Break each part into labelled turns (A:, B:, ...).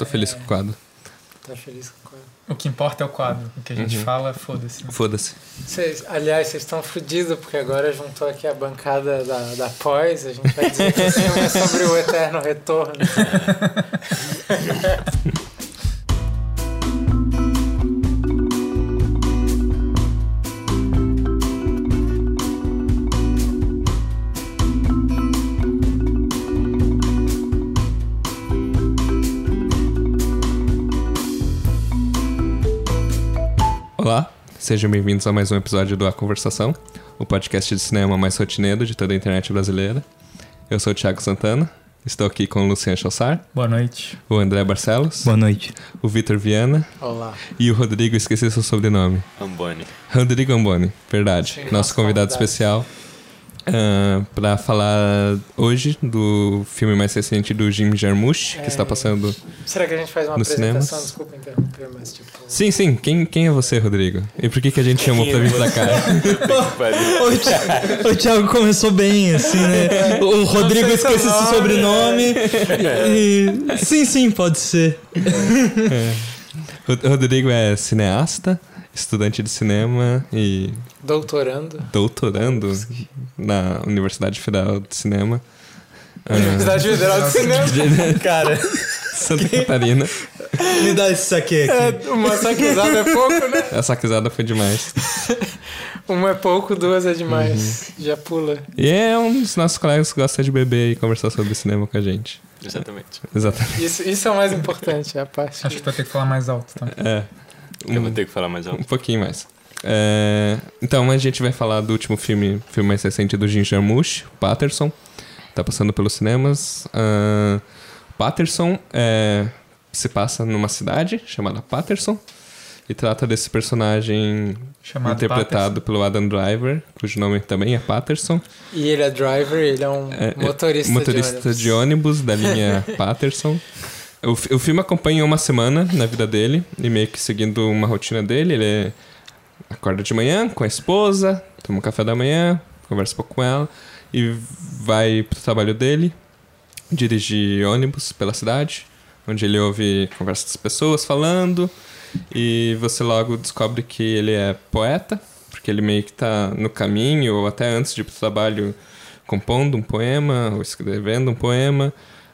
A: Tô feliz com o quadro.
B: Tá feliz com o quadro.
C: O que importa é o quadro. O que a gente
A: Uhum.
C: fala, foda-se. né?
A: Foda-se.
B: Aliás, vocês estão fodidos porque agora juntou aqui a bancada da, da pós. A gente vai dizer que o filme é sobre o eterno retorno.
A: sejam bem-vindos a mais um episódio do A Conversação, o podcast de cinema mais rotineiro de toda a internet brasileira. Eu sou o Thiago Santana, estou aqui com o Luciano Chossar,
C: Boa noite.
A: o André Barcelos,
D: Boa noite.
A: o Vitor Viana
B: Olá.
A: e o Rodrigo, esqueci seu sobrenome.
E: Amboni.
A: Rodrigo Amboni, verdade.
B: Sim,
A: nosso convidado. especial para falar hoje do filme mais recente do Jim Jarmusch, que
B: É.
A: está passando.
B: Será que a gente faz uma apresentação?
A: cinemas?
B: Desculpa interromper, mas tipo.
A: Sim, sim. Quem, quem é você, Rodrigo? E por que, que a gente chamou
E: é
A: vir pra cá?
D: O Thiago, o Thiago começou bem, assim, né? O Rodrigo
B: sei seu
D: sobrenome. E... Sim, sim, pode ser.
A: Rod- Rodrigo é cineasta, estudante de cinema e
B: Doutorando.
A: doutorando na Universidade Federal de Cinema. ah,
B: Universidade Federal de Cinema.
D: Cara,
A: Santa Catarina.
D: me dá esse saque aqui.
B: É, uma saquezada é pouco, né?
A: Essa risada foi demais.
B: Uma é pouco, duas é demais. Já pula.
A: E é um dos nossos colegas que gosta de beber e conversar sobre cinema com a gente.
E: Exatamente.
A: Exatamente.
B: Isso, isso é o mais importante, é a parte.
C: Acho que tu vai ter que falar mais alto, tá?
A: É.
E: Eu vou
A: Um,
E: ter que falar mais
A: um
E: alto.
A: pouquinho mais. É, então, a gente vai falar do último filme, filme mais recente do Jim Jarmusch, Patterson. Tá passando pelos cinemas. Ah, Patterson é, se passa numa cidade chamada Patterson e trata desse personagem
C: Chamado
A: interpretado pelo Adam Driver, cujo nome também é Patterson.
B: E ele é driver, ele é um
A: É, é,
B: motorista,
A: motorista
B: de ônibus.
A: de ônibus da linha Patterson. O, o filme acompanha uma semana na vida dele, e meio que seguindo uma rotina dele. Ele acorda de manhã com a esposa, toma um café da manhã, conversa um pouco com ela, e vai pro trabalho dele, dirigir ônibus pela cidade, onde ele ouve conversas das pessoas falando, e você logo descobre que ele é poeta, porque ele meio que tá no caminho, ou até antes de ir pro trabalho, compondo um poema ou escrevendo um poema.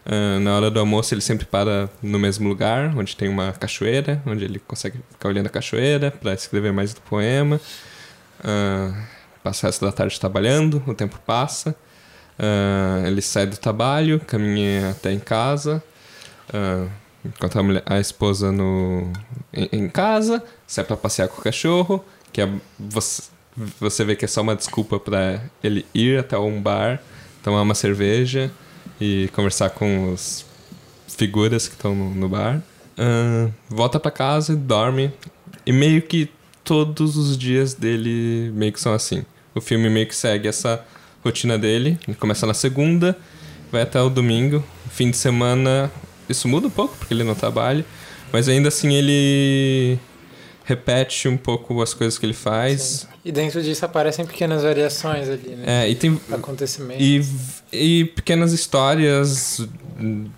A: Ah, na hora do almoço ele sempre para no mesmo lugar, onde tem uma cachoeira, onde ele consegue ficar olhando a cachoeira para escrever mais do poema. Ah, passa o resto da tarde trabalhando, o tempo passa. Ah, ele sai do trabalho, caminha até em casa, ah, encontra a, mulher- a esposa no, em, em casa, sai para passear com o cachorro, que é, você, você vê que é só uma desculpa para ele ir até um bar, tomar uma cerveja e conversar com os figuras que estão no, no bar. Ah, volta para casa e dorme. E meio que todos os dias dele meio que são assim. O filme meio que segue essa rotina dele. Ele começa na segunda, vai até o domingo. Fim de semana, isso muda um pouco porque ele não trabalha. Mas ainda assim ele repete um pouco as coisas que ele faz.
B: Sim. E dentro disso aparecem pequenas variações ali, né?
A: É, e tem
B: Acontecimentos.
A: e, e pequenas histórias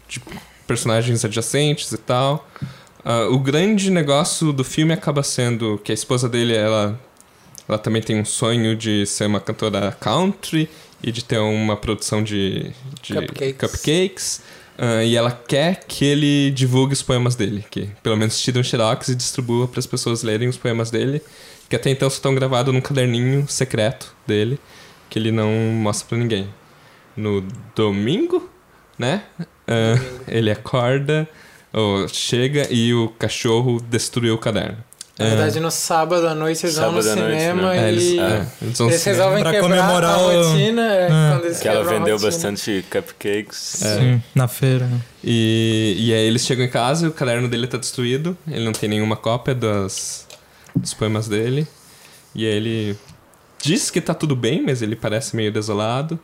A: de personagens adjacentes e tal. Ah, o grande negócio do filme acaba sendo que a esposa dele, ela, ela também tem um sonho de ser uma cantora country e de ter uma produção de, de
B: Cupcakes.
A: cupcakes. Ah, e ela quer que ele divulgue os poemas dele, que pelo menos tire um xerox e distribua para as pessoas lerem os poemas dele, que até então estão gravados num caderninho secreto dele, que ele não mostra pra ninguém. No domingo, né?
B: Domingo.
A: ele acorda, ou chega e o cachorro destruiu o caderno.
B: Na verdade, no sábado à noite eles vão no
E: Sábado à noite,
B: cinema
E: né?
A: É, eles,
B: e
A: é, eles vão
B: eles
A: se-
B: resolvem
D: Pra
B: quebrar
D: comemorar
B: a rotina. é, eles
E: Que ela vendeu bastante cupcakes.
D: Sim, na feira. né?
A: E, e aí eles chegam em casa e o caderno dele tá destruído. Ele não tem nenhuma cópia das, dos poemas dele. E aí ele diz que tá tudo bem, mas ele parece meio desolado.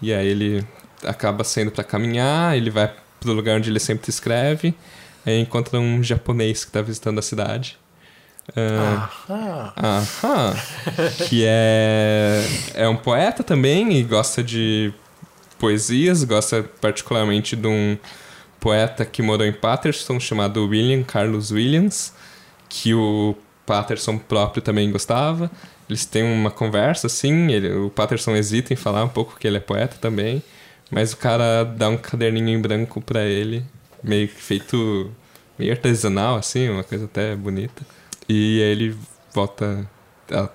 A: E aí ele acaba saindo pra caminhar, ele vai pro lugar onde ele sempre escreve. Aí encontra um japonês que tá visitando a cidade. Ah,
B: Aham.
A: Aham. que é, é um poeta também e gosta de poesias, gosta particularmente de um poeta que morou em Patterson chamado William Carlos Williams, que o Patterson próprio também gostava. Eles têm uma conversa, assim, ele, o Patterson hesita em falar um pouco que ele é poeta também, mas o cara dá um caderninho em branco pra ele, meio que feito meio artesanal, assim, uma coisa até bonita. E aí ele volta, a-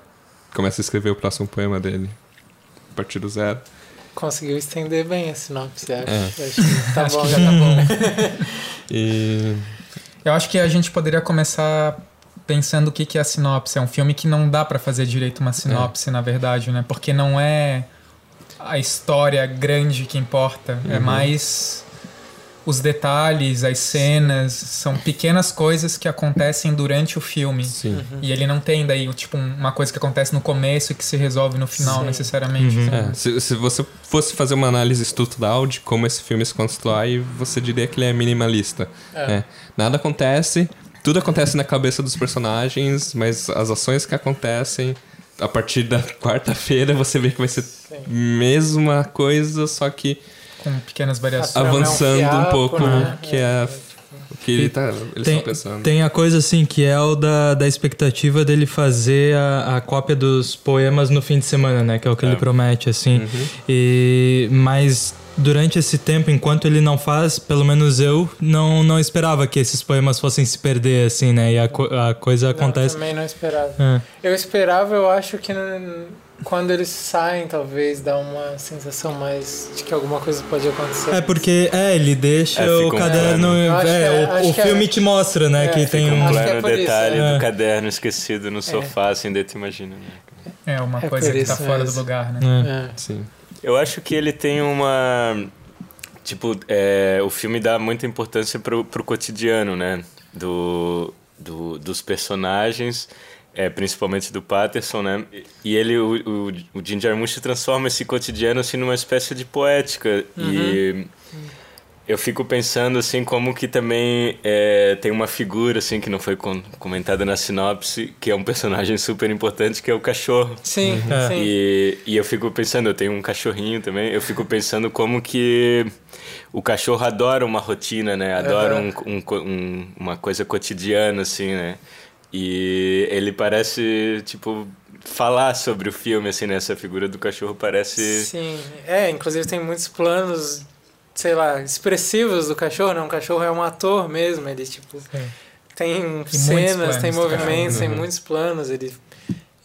A: começa a escrever o próximo poema dele, a partir do zero.
B: Conseguiu estender bem a sinopse, acho.
A: É.
B: Acho que tá
C: Acho
B: bom,
C: que
B: já tá bom.
A: E
C: Eu acho que a gente poderia começar pensando o que que é a sinopse. É um filme que não dá pra fazer direito uma sinopse, na verdade, né? Porque não é a história grande que importa. É
A: Uhum.
C: mais os detalhes, as cenas. São pequenas coisas que acontecem durante o filme.
A: sim.
C: E ele não tem daí, tipo, uma coisa que acontece no começo e que se resolve no final,
B: Sim.
C: necessariamente.
D: Uhum.
A: É, se, se você fosse fazer uma análise estrutural de como esse filme se constrói, você diria que ele é minimalista.
B: É.
A: É. Nada acontece, tudo acontece na cabeça dos personagens, mas as ações que acontecem, a partir da quarta-feira você vê que vai ser
B: Sim.
A: mesma coisa, só que
C: Com pequenas variações.
B: A trama é um
A: avançando um
B: fiapo,
A: pouco
B: né?
A: que é o que ele tá, eles
D: Tem,
A: estão pensando.
D: tem a coisa assim que é o da, da expectativa dele fazer a, a cópia dos poemas no fim de semana, né? Que é o que ele promete, assim.
A: Uhum.
D: E, mas durante esse tempo, enquanto ele não faz, pelo menos eu não, não esperava que esses poemas fossem se perder, assim, né? E a, co- a coisa
B: Não,
D: acontece.
B: também não esperava.
D: É.
B: Eu esperava, eu acho que n- quando eles saem, talvez dá uma sensação mais de que alguma coisa pode acontecer.
D: É porque, é, ele deixa
E: É,
D: o
E: um
D: caderno.
E: plano.
D: É,
B: que é-
D: o,
B: acho
D: o
B: que é-
D: filme te mostra, né?
B: É,
D: que tem
E: Um
D: um.
B: É
E: plano
B: isso,
E: detalhe
D: é.
E: do caderno esquecido no sofá, assim, daí tu imagina, né?
C: É uma
B: É
C: coisa que tá
B: isso
C: fora do
B: mesmo.
C: lugar, né?
D: É.
B: É.
A: Sim.
E: Eu acho que ele tem uma. Tipo, é, o filme dá muita importância pro, pro cotidiano, né? Do, do, dos personagens, é, principalmente do Patterson, né? E ele, o, o, o Jim Jarmusch transforma esse cotidiano assim numa espécie de poética. E eu fico pensando assim como que também é, tem uma figura assim que não foi com- comentada na sinopse, que é um personagem super importante, que é o cachorro.
B: Sim,
D: É.
B: sim.
E: E, e eu fico pensando, eu tenho um cachorrinho também, eu fico pensando como que o cachorro adora uma rotina, né? Adora um, um co- um- uma coisa cotidiana, assim, né? E ele parece, tipo, falar sobre o filme, assim, né? Essa figura do cachorro parece...
B: Sim, é, inclusive tem muitos planos, sei lá, expressivos do cachorro, né? Um cachorro é um ator mesmo, ele tipo tem cenas,
C: planos
B: tem movimentos, tem muitos planos, ele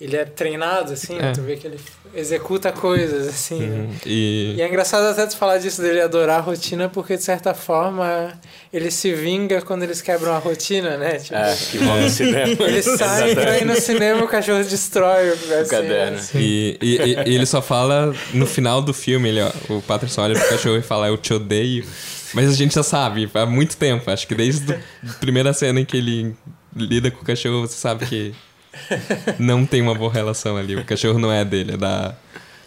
B: ele é treinado assim,
A: É.
B: tu vê que ele executa coisas assim. né?
A: Uhum. E,
B: E é engraçado até tu falar disso dele adorar a rotina, porque de certa forma ele se vinga quando eles quebram a rotina, né? Tipo,
E: Ah, que bom no cinema.
B: ele sai ir no cinema e o cachorro destrói o, assim,
E: caderno.
A: E, e- e- e ele só fala no final do filme, ele, ó, o Patterson olha pro cachorro e fala, eu te odeio. Mas a gente já sabe, há muito tempo. Acho que desde a primeira cena em que ele lida com o cachorro, você sabe que não tem uma boa relação ali. O cachorro não é dele, é da.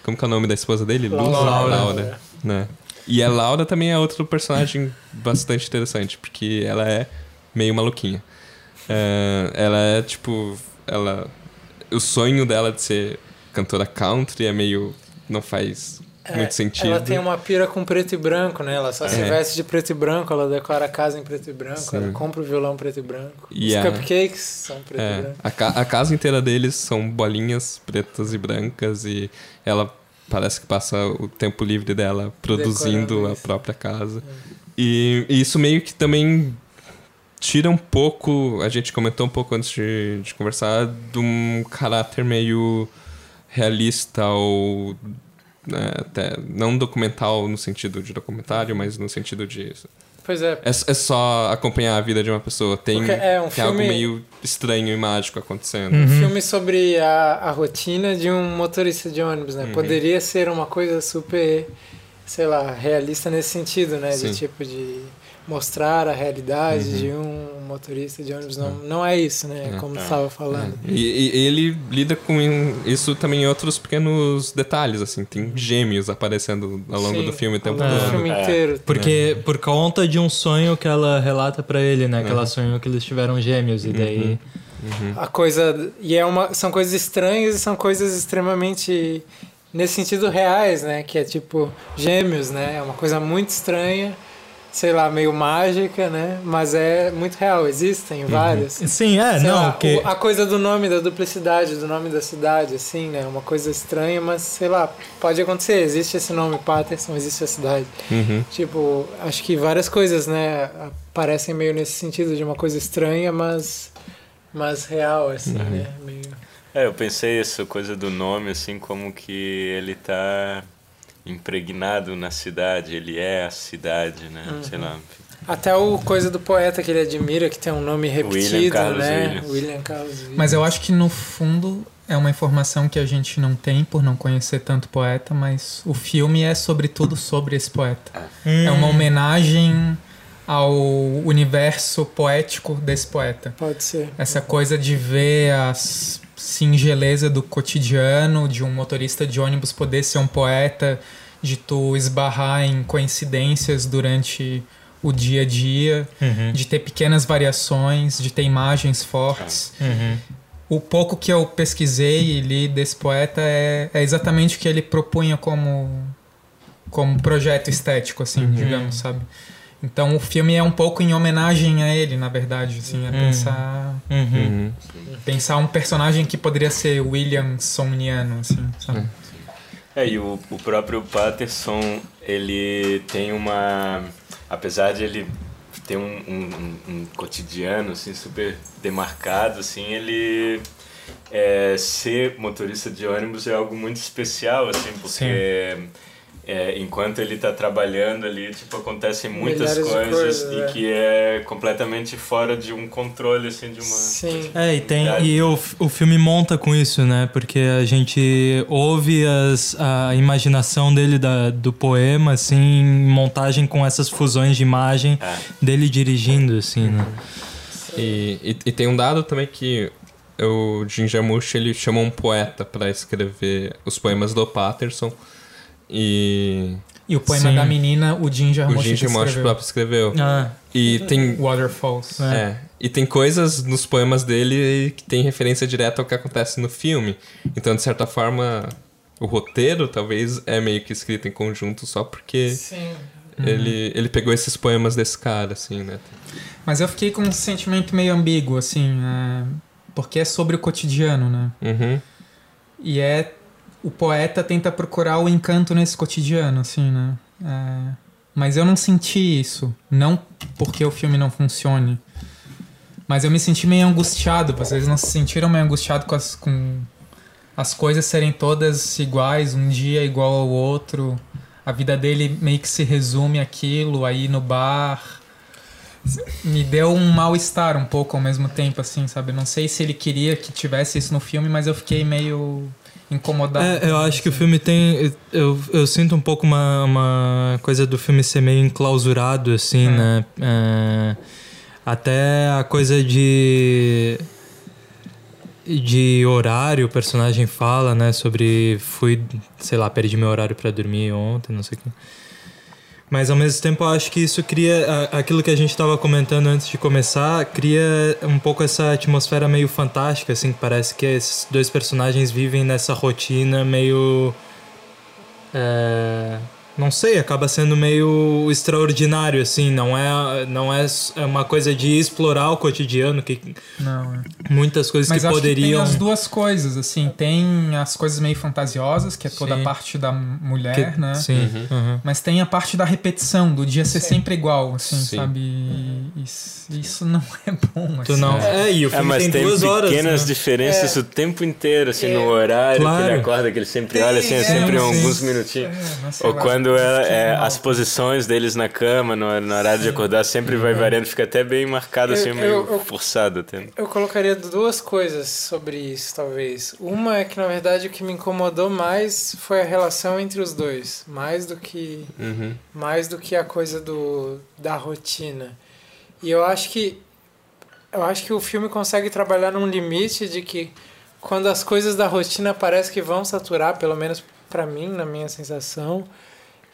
A: Como que é o nome da esposa dele? Luz?
B: Laura.
A: Laura. Né? E a Laura também é outro personagem bastante interessante, porque ela é meio maluquinha. É, ela é tipo. Ela. O sonho dela de ser cantora country é meio. não faz
B: É,
A: muito sentido.
B: Ela tem uma pira com preto e branco, né? Ela só se
A: É.
B: veste de preto e branco, ela decora a casa em preto e branco,
A: Sim.
B: ela compra o violão preto e branco.
A: E
B: Os
A: a-
B: cupcakes são preto e
A: É,
B: branco.
A: a, ca- a casa inteira deles são bolinhas pretas e brancas e ela parece que passa o tempo livre dela produzindo a própria casa. E, e isso meio que também tira um pouco, a gente comentou um pouco antes de, de conversar, de um caráter meio realista ou até não documental no sentido de documentário, mas no sentido de
B: Pois é,
A: é, é só acompanhar a vida de uma pessoa. Tem,
B: Porque é um
A: tem algo
B: filme-
A: meio estranho e mágico acontecendo.
D: Uhum.
B: filme sobre a, a rotina de um motorista de ônibus, né?
A: Uhum.
B: Poderia ser uma coisa super, sei lá, realista nesse sentido, né?
A: Sim.
B: De tipo de mostrar a realidade
A: Uhum.
B: de um motorista de ônibus. Não, não é isso, né?
A: É.
B: Como
E: É.
B: estava falando.
A: E, e ele lida com isso também em outros pequenos detalhes, assim. Tem gêmeos aparecendo ao longo
B: Sim,
A: do filme o tempo
B: ao longo do
A: todo.
B: filme
E: É.
B: inteiro.
D: Porque por conta de um sonho que ela relata pra ele, né? Que
A: Uhum.
D: ela sonhou que eles tiveram gêmeos. E daí.
A: Uhum.
B: A coisa. E é uma, são coisas estranhas e são coisas extremamente. Nesse sentido, reais, né? Que é tipo gêmeos, né? É uma coisa muito estranha. Sei lá, meio mágica, né? Mas é muito real, existem várias.
D: Sim, é,
B: Sei
D: não,
B: lá,
D: que...
B: o- a coisa do nome, da duplicidade, do nome da cidade, assim, né? Uma coisa estranha, mas sei lá, pode acontecer. Existe esse nome, Patterson, existe a cidade.
A: Uhum.
B: Tipo, acho que várias coisas, né? Aparecem meio nesse sentido de uma coisa estranha, mas, mas real, assim, né? Meio...
E: É, eu pensei isso, coisa do nome, assim, como que ele tá impregnado na cidade, ele é a cidade, né? Sei lá.
B: Até o coisa do poeta que ele admira, que tem um nome repetido,
E: William Carlos
B: né?
E: Williams.
B: William Carlos Williams.
C: Mas eu acho que no fundo é uma informação que a gente não tem por não conhecer tanto poeta, mas o filme é sobretudo sobre esse poeta.
D: Hum.
C: É uma homenagem ao universo poético desse poeta.
B: Pode ser.
C: Essa coisa de ver a s- singeleza do cotidiano, de um motorista de ônibus poder ser um poeta, de tu esbarrar em coincidências durante o dia a dia,
D: Uhum,
C: de ter pequenas variações, de ter imagens fortes.
D: uhum.
C: O pouco que eu pesquisei e li desse poeta é, é exatamente o que ele propunha como, como projeto estético, assim, digamos, sabe? Então o filme é um pouco em homenagem a ele, na verdade, assim, é
D: Uhum.
C: pensar,
D: Uhum.
A: Uhum.
C: pensar um personagem que poderia ser Williamsoniano, assim, sabe?
E: É, e o, o próprio Patterson, ele tem uma... Apesar de ele ter um, um, um- cotidiano, assim, super demarcado, assim, ele... É, ser motorista de ônibus é algo muito especial, assim, porque... é, enquanto ele está trabalhando ali, tipo, acontecem muitas coisas,
B: coisas,
E: e
B: é.
E: que é completamente fora de um controle, assim, de uma...
B: Sim.
D: É, e, tem,
E: Verdade.
D: e o, o filme monta com isso, né? Porque a gente ouve as, a imaginação dele da, do poema, assim, em montagem com essas fusões de imagem
E: É.
D: dele dirigindo, assim, né?
A: E, e, e tem um dado também que o Jim Jarmusch, ele chamou um poeta para escrever os poemas do Patterson e
C: E o poema
D: Sim.
C: da menina, o Jim
A: o
C: Jarmusch
A: Jim
C: que
A: Jarmusch
C: escreveu.
A: próprio escreveu.
D: Ah,
A: E tem
C: Waterfalls.
A: É. E tem coisas nos poemas dele que tem referência direta ao que acontece no filme. Então, de certa forma, o roteiro talvez é meio que escrito em conjunto só porque
B: Sim.
A: ele, ele pegou esses poemas desse cara, assim, né?
C: Mas eu fiquei com um sentimento meio ambíguo, assim, é, porque é sobre o cotidiano, né?
A: Uhum.
C: E é. O poeta tenta procurar o encanto nesse cotidiano, assim, né? É, mas eu não senti isso. Não porque o filme não funcione. Mas eu me senti meio angustiado. Vocês não se sentiram meio angustiado com as, com as coisas serem todas iguais, um dia igual ao outro? A vida dele meio que se resume aquilo, aí no bar. Me deu um mal-estar um pouco ao mesmo tempo, assim, sabe? Não sei se ele queria que tivesse isso no filme, mas eu fiquei meio incomodado.
D: É, eu acho que o filme tem. Eu, eu sinto um pouco uma, uma coisa do filme ser meio enclausurado, assim,
C: É.
D: né? É, até a coisa de. De horário, o personagem fala, né? Sobre. Fui, sei lá, perdi meu horário pra dormir ontem, não sei o quê. Mas ao mesmo tempo eu acho que isso cria. Aquilo que a gente estava comentando antes de começar, cria um pouco essa atmosfera meio fantástica, assim, que parece que esses dois personagens vivem nessa rotina meio. é, não sei, acaba sendo meio extraordinário, assim, não é, não é é uma coisa de explorar o cotidiano, que
C: Não, é.
D: muitas coisas
C: Mas
D: que
C: acho que
D: poderiam.
C: tem as duas coisas, assim. Tem as coisas meio fantasiosas, que é toda
D: Sim.
C: a parte da mulher,
D: que-
C: né?
D: Sim. uhum.
C: Mas tem a parte da repetição, do dia ser
B: Sim.
C: sempre igual, assim,
A: Sim.
C: sabe? E Isso, isso não é bom,
D: Tu
C: assim.
D: não. É, e o
E: É,
D: filme
E: mas
D: tem,
E: tem
D: duas horas.
E: pequenas
D: né?
E: diferenças
B: É.
E: o tempo inteiro, assim,
B: É.
E: no horário que
D: Claro.
E: ele acorda, que ele sempre
B: Tem,
E: olha, assim, é
B: é,
E: sempre alguns minutinhos.
C: É,
E: Ou
C: lá.
E: quando ela, é,
C: mal.
E: as posições deles na cama, no, no horário de acordar, sempre vai variando, fica até bem marcado, assim,
B: Eu-
E: meio
B: eu- eu-
E: forçado até.
B: Eu colocaria duas coisas sobre isso, talvez. Uma é que, na verdade, o que me incomodou mais foi a relação entre os dois. Mais do que,
A: Uhum.
B: mais do que a coisa do, da rotina. E eu acho que eu acho que o filme consegue trabalhar num limite de que quando as coisas da rotina parece que vão saturar, pelo menos pra mim, na minha sensação,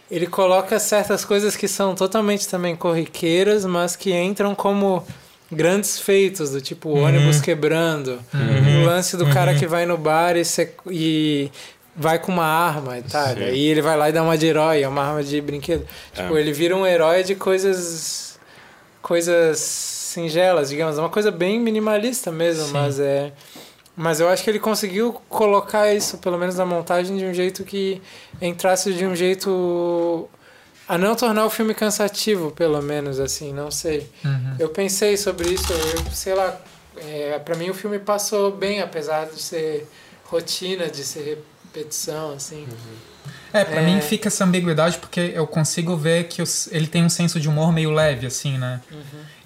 B: ele coloca certas coisas que são totalmente também corriqueiras, mas que entram como grandes feitos, do tipo o ônibus quebrando, o lance do cara que vai no bar e, se- e vai com uma arma e tal.
E: Sim.
B: Aí ele vai lá e dá uma de herói, é uma arma de brinquedo. Tipo,
E: É.
B: ele vira um herói de coisas. coisas singelas, digamos. É uma coisa bem minimalista mesmo,
C: Sim.
B: mas é. Mas eu acho que ele conseguiu colocar isso, pelo menos na montagem, de um jeito que entrasse de um jeito. a não tornar o filme cansativo, pelo menos, assim, não sei.
C: Uhum.
B: Eu pensei sobre isso, eu sei lá, é, para mim o filme passou bem, apesar de ser rotina, de ser repetição, assim.
C: É, pra
B: É.
C: mim fica essa ambiguidade porque eu consigo ver que os- ele tem um senso de humor meio leve, assim, né?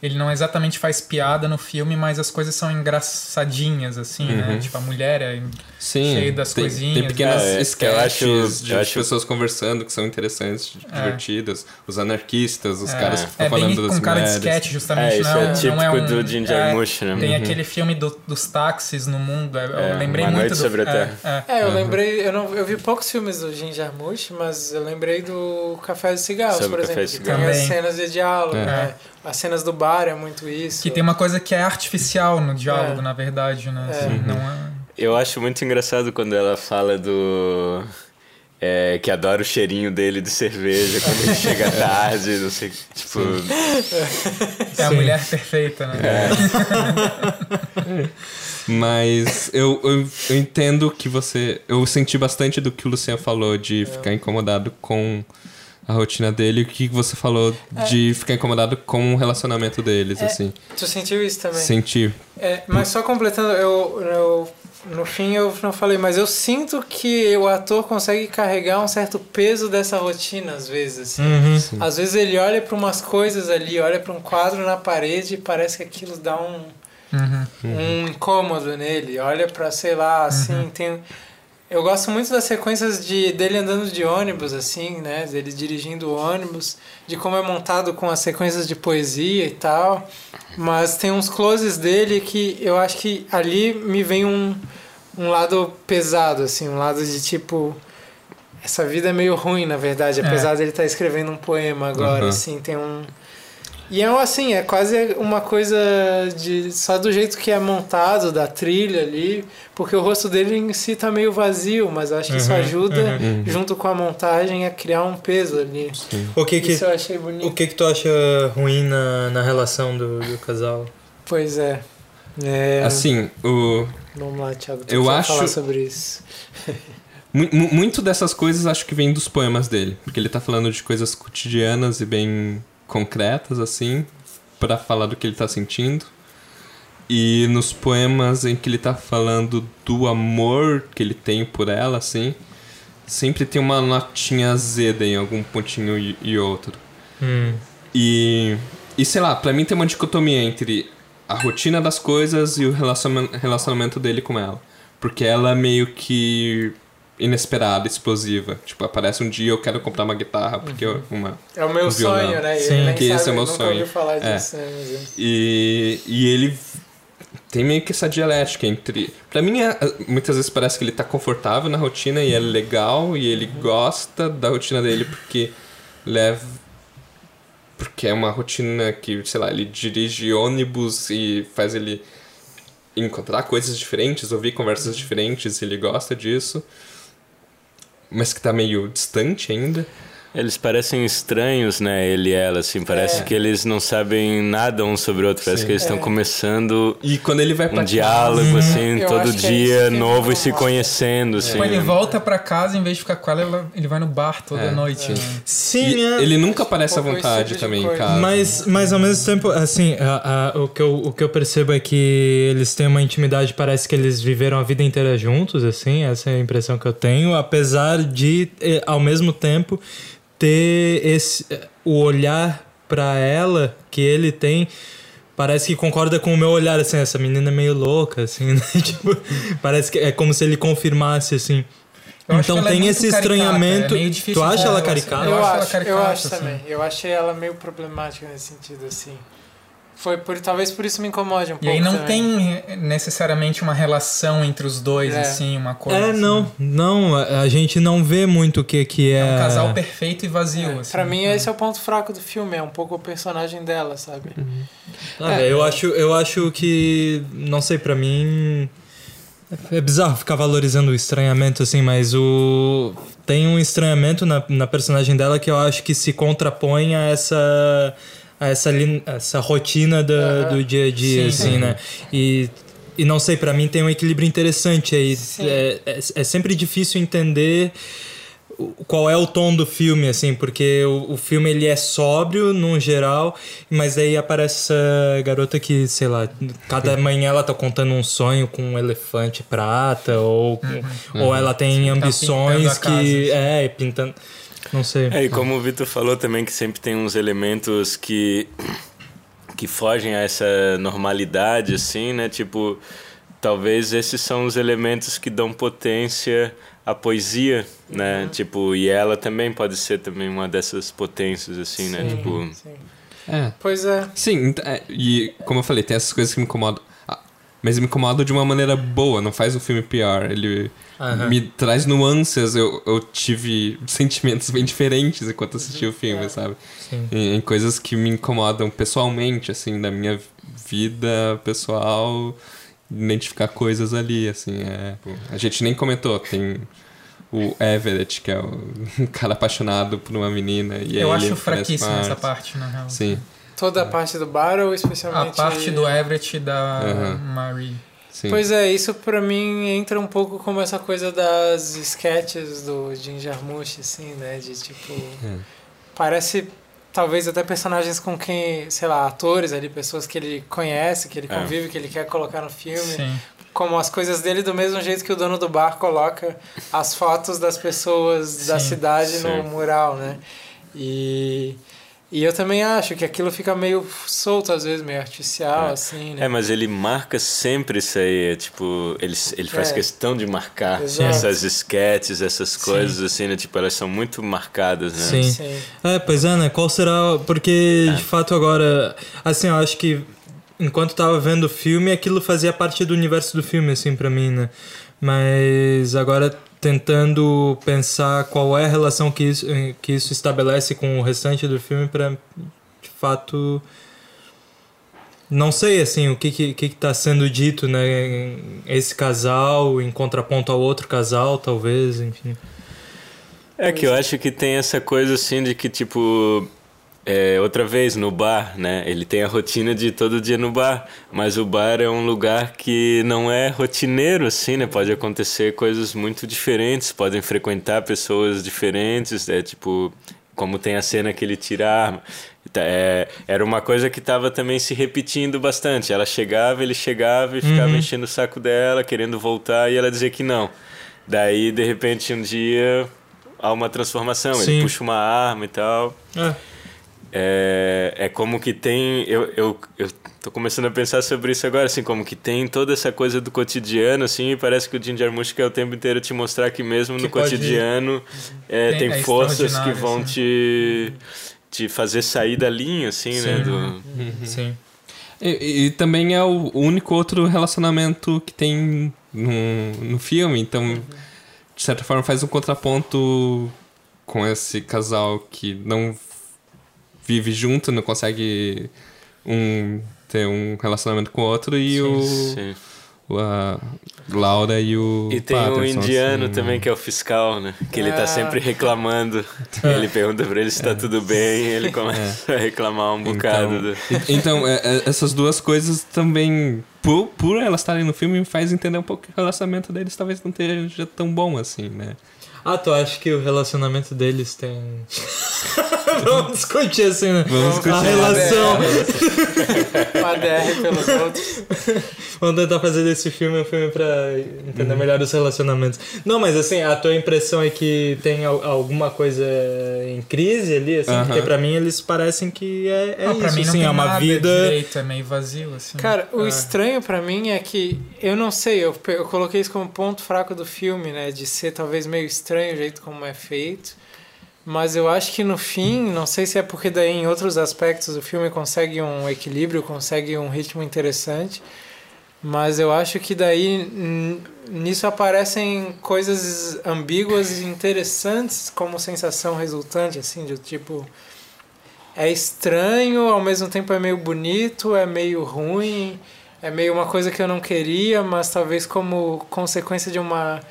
C: Ele não exatamente faz piada no filme, mas as coisas são engraçadinhas, assim, né?
A: Uhum.
C: Tipo, a mulher é
A: Sim,
C: cheio das
A: tem,
C: coisinhas.
A: Tem pequenas
E: É, eu
A: sketches de
E: eu acho-
A: pessoas conversando que são interessantes, divertidas. Os anarquistas, os
C: É.
A: caras que ficam
C: é bem
A: falando das
C: com cara de
A: mulheres.
C: sketch, justamente.
E: É, isso
C: não,
E: é
C: não
E: típico
C: é um,
E: do Jim Jarmusch, né?
C: Tem
A: Uhum.
C: aquele filme do- dos táxis no mundo. eu
E: É,
C: lembrei
E: Uma
C: muito
E: Noite
C: do,
E: sobre a
C: é,
E: Terra.
C: é.
B: É, eu
A: Uhum.
B: lembrei, eu, não, eu vi poucos filmes do Jim Jarmusch, mas eu lembrei do Café e Cigarros,
E: Sobre
B: por exemplo, que tem as cenas de diálogo,
A: É.
B: né? As cenas do bar é muito isso.
C: Que tem uma coisa que é artificial no diálogo,
B: É.
C: na verdade, né?
B: É.
C: Assim,
A: Uhum.
C: não é...
E: Eu acho muito engraçado quando ela fala do. é, que adora o cheirinho dele de cerveja quando ele chega tarde, não sei. Tipo.
C: É a
D: Sim.
C: mulher perfeita, né?
A: Mas eu, eu, eu entendo que você. Eu senti bastante do que o Luciano falou de ficar incomodado com a rotina dele e o que você falou de ficar incomodado com o relacionamento deles,
B: É.
A: assim.
B: Tu sentiu isso também?
A: Senti.
B: É, mas só completando, eu, eu no fim eu não falei, mas eu sinto que o ator consegue carregar um certo peso dessa rotina às vezes. Assim.
D: Uhum.
B: Às vezes ele olha para umas coisas ali, olha para um quadro na parede e parece que aquilo dá um,
C: Uhum.
B: um incômodo nele. Olha para sei lá, assim, tem eu gosto muito das sequências de dele andando de ônibus assim, né, dele dirigindo o ônibus, de como é montado com as sequências de poesia e tal. Mas tem uns closes dele que eu acho que ali me vem um um lado pesado assim, um lado de tipo essa vida é meio ruim, na verdade,
C: É.
B: apesar dele estar escrevendo um poema agora,
A: Uhum.
B: assim, tem um e é assim, é quase uma coisa de só do jeito que é montado, da trilha ali, porque o rosto dele em si tá meio vazio, mas eu acho que isso
D: Uhum,
B: ajuda,
A: uhum.
B: junto com a montagem, a criar um peso ali.
D: O que que,
B: Isso eu achei bonito.
D: o que que tu acha ruim na, na relação do, do casal?
B: Pois é. é
A: Assim, o,
B: Vamos lá, Thiago. Tu
A: eu acho-
B: falar sobre isso.
A: Mu- mu- Muito dessas coisas acho que vem dos poemas dele. Porque ele tá falando de coisas cotidianas e bem concretas, assim, pra falar do que ele tá sentindo. E nos poemas em que ele tá falando do amor que ele tem por ela, assim, sempre tem uma notinha azeda em algum pontinho e, e outro.
D: Hum.
A: E, e sei lá, pra mim tem uma dicotomia entre a rotina das coisas e o relaciona- relacionamento dele com ela. Porque ela é meio que inesperada, explosiva. Tipo, aparece um dia eu quero comprar uma guitarra, porque eu, uma.
B: É o meu
A: Um
B: sonho, né?
D: Sim,
A: que esse é o meu
B: nunca
A: sonho.
B: ouviu falar
A: É.
B: disso, né?
A: E, e ele tem meio que essa dialética entre. Pra mim, é- muitas vezes parece que ele tá confortável na rotina e é legal e ele gosta da rotina dele porque leva. Porque é uma rotina que, sei lá, ele dirige ônibus e faz ele encontrar coisas diferentes, ouvir conversas diferentes, e ele gosta disso. Mas que tá meio distante ainda.
E: Eles parecem estranhos, né? Ele e ela, assim. Parece
B: É.
E: que eles não sabem nada um sobre o outro. Parece
A: Sim.
E: que eles estão
B: É.
E: começando
A: E quando ele vai pra
E: um diálogo, assim,
B: Eu
E: todo
B: é
E: dia
B: que
E: novo e se conhecendo, assim.
C: Tipo, ele volta pra casa, em vez de ficar com ela, ela- ele vai no bar toda
A: É,
C: noite.
A: é.
C: né?
D: Sim,
A: E
D: é.
A: ele nunca parece à vontade
B: tipo
A: também em casa.
D: Mas, mas ao mesmo tempo, assim, a- a- o, que eu, o que eu percebo é que eles têm uma intimidade, parece que eles viveram a vida inteira juntos, assim, essa é a impressão que eu tenho, apesar de, eh, ao mesmo tempo, ter esse, o olhar pra ela que ele tem. Parece que concorda com o meu olhar, assim, essa menina é meio louca, assim, né? Tipo, parece que é como se ele confirmasse, assim.
C: Eu acho
D: então
C: é
D: tem
C: muito
D: esse
C: caricata,
D: estranhamento.
C: é
D: tu acha ela caricata?
B: Eu,
C: Eu acho ela
B: acho, eu acho
C: assim.
B: também. Eu achei ela meio problemática nesse sentido, assim. Foi por, talvez por isso me incomode um
C: E
B: pouco.
C: aí não
B: também.
C: tem necessariamente uma relação entre os dois,
B: É.
C: assim, uma coisa.
D: É,
C: assim.
D: não, não, a, gente não vê muito o que que é.
C: É um casal perfeito e vazio.
B: É,
C: assim.
B: pra mim, esse é o ponto fraco do filme, é um pouco o personagem dela, sabe?
C: Uhum.
D: Ah, velho, eu acho, eu acho que, não sei, pra mim, É bizarro ficar valorizando o estranhamento, assim, mas o. Tem um estranhamento na, na personagem dela que eu acho que se contrapõe a essa. A essa, essa rotina da, do dia a dia,
C: Sim,
D: assim,
C: sim.
D: né? E. E não sei, pra mim tem um equilíbrio interessante aí.
B: Sim.
D: É, é, é sempre difícil entender qual é o tom do filme, assim, porque o, o filme ele é sóbrio num geral, mas aí aparece essa garota que, sei lá, cada manhã ela tá contando um sonho com um elefante prata, ou, ou ela tem ambições
C: pintando a casa,
D: que.
C: assim.
D: É, pintando. Não sei.
E: É, e como o Vitor falou também, que sempre tem uns elementos que, que fogem a essa normalidade, assim, né? Tipo, talvez esses são os elementos que dão potência à poesia, né? Tipo, e ela também pode ser também uma dessas potências, assim, né?
B: Sim,
E: Tipo,
B: sim.
A: É.
B: Pois é.
A: Sim, é, e como eu falei, tem essas coisas que me incomodam. Mas me incomodam de uma maneira boa, não faz o filme pior. Ele
D: Aham.
A: me traz nuances. Eu, eu tive sentimentos bem diferentes enquanto assisti o filme, sabe?
D: Sim.
A: Em, em coisas que me incomodam pessoalmente, assim, da minha vida pessoal, identificar coisas ali, assim. É, a gente nem comentou, tem o Everett, que é o um cara apaixonado por uma menina. E
C: Eu acho
A: oferece
C: fraquíssima essa parte, na real.
A: Sim,
B: Toda a parte do bar ou
C: A
B: especialmente...
C: parte do Everett e da
A: Aham.
C: Marie.
A: sim.
B: Pois é, isso pra mim entra um pouco como essa coisa das sketches do Jim Jarmusch, assim, né? De tipo.
A: É.
B: Parece talvez até personagens com quem, sei lá, atores ali, pessoas que ele conhece, que ele
E: É.
B: convive, que ele quer colocar no filme.
C: Sim.
B: Como as coisas dele, do mesmo jeito que o dono do bar coloca as fotos das pessoas da
C: Sim,
B: cidade no mural, né? E. E eu também acho que aquilo fica meio solto, às vezes, meio artificial,
E: É.
B: assim, né?
E: É, mas ele marca sempre isso aí. é, Tipo, ele, ele faz
B: É.
E: questão de marcar
B: Exato.
E: essas sketches, essas coisas, assim, né? Tipo, elas são muito marcadas, né?
D: Sim.
B: Sim.
D: É, pois é, né? Qual será. Porque, de fato, agora. Assim, eu acho que enquanto tava vendo o filme, aquilo fazia parte do universo do filme, assim, pra mim, né? Mas agora tentando pensar qual é a relação que isso, que isso estabelece com o restante do filme, pra de fato. Não sei, assim, o que que, que que tá sendo dito, né? Esse casal em contraponto ao outro casal, talvez, enfim.
E: É que eu acho que tem essa coisa assim de que, tipo, é, outra vez no bar, né? Ele tem a rotina de todo dia no bar, mas o bar é um lugar que não é rotineiro, assim, né? Pode acontecer coisas muito diferentes, podem frequentar pessoas diferentes, é tipo. Como tem a cena que ele tira a arma. Tá, é, era uma coisa que estava também se repetindo bastante. Ela chegava, ele chegava e ficava enchendo o saco dela, querendo voltar, e ela dizia que não. Daí, de repente, um dia há uma transformação.
D: Sim.
E: Ele puxa uma arma e tal.
D: É.
E: É, é como que tem. Eu, eu, eu tô começando a pensar sobre isso agora, assim, como que tem toda essa coisa do cotidiano, assim, e parece que o Jim Jarmusch quer o tempo inteiro te mostrar que mesmo
C: Que
E: no cotidiano é,
C: Tem-
E: tem,
C: é
E: forças que vão
C: assim.
E: te, te fazer sair da linha, assim, né?
C: Sim.
E: Do,
D: Sim.
A: E, e também é o único outro relacionamento que tem no, no filme, então, de certa forma, faz um contraponto com esse casal que não vive junto, não consegue um, ter um relacionamento com o outro, e o,
E: sim.
A: o- a Laura e o.
E: E tem um
A: Patterson,
E: indiano
A: assim,
E: também que é o fiscal, né? Que ele tá
B: Ah.
E: sempre reclamando. Ele pergunta pra ele se tá tudo bem, e ele começa a reclamar um bocado.
A: Então,
E: do-
A: então é- é- essas duas coisas também, por, por elas estarem no filme, me faz entender um pouco que o relacionamento deles talvez não esteja tão bom assim, né?
D: Ah, tu acha que o relacionamento deles tem. Vamos discutir assim, né?
A: Vamos
D: A
A: discutir.
D: relação.
B: Uma DR pelos outros.
D: Vamos tentar fazer desse filme um filme pra entender melhor os relacionamentos. Não, mas assim, a tua impressão é que tem al- alguma coisa em crise ali, assim? Porque pra mim eles parecem que é, é
C: Ah,
D: isso,
C: pra mim não
D: assim,
C: tem
D: é uma
C: nada
D: vida...
C: direito, é meio vazio, assim.
B: Cara, o
C: É.
B: estranho pra mim é que eu não sei, eu, eu coloquei isso como ponto fraco do filme, né? De ser talvez meio estranho o jeito como é feito. Mas eu acho que no fim, não sei se é porque daí em outros aspectos o filme consegue um equilíbrio, consegue um ritmo interessante. Mas eu acho que daí nisso aparecem coisas ambíguas e interessantes como sensação resultante, assim, de tipo. É estranho, ao mesmo tempo é meio bonito, é meio ruim. é meio uma coisa que eu não queria, mas talvez como consequência de uma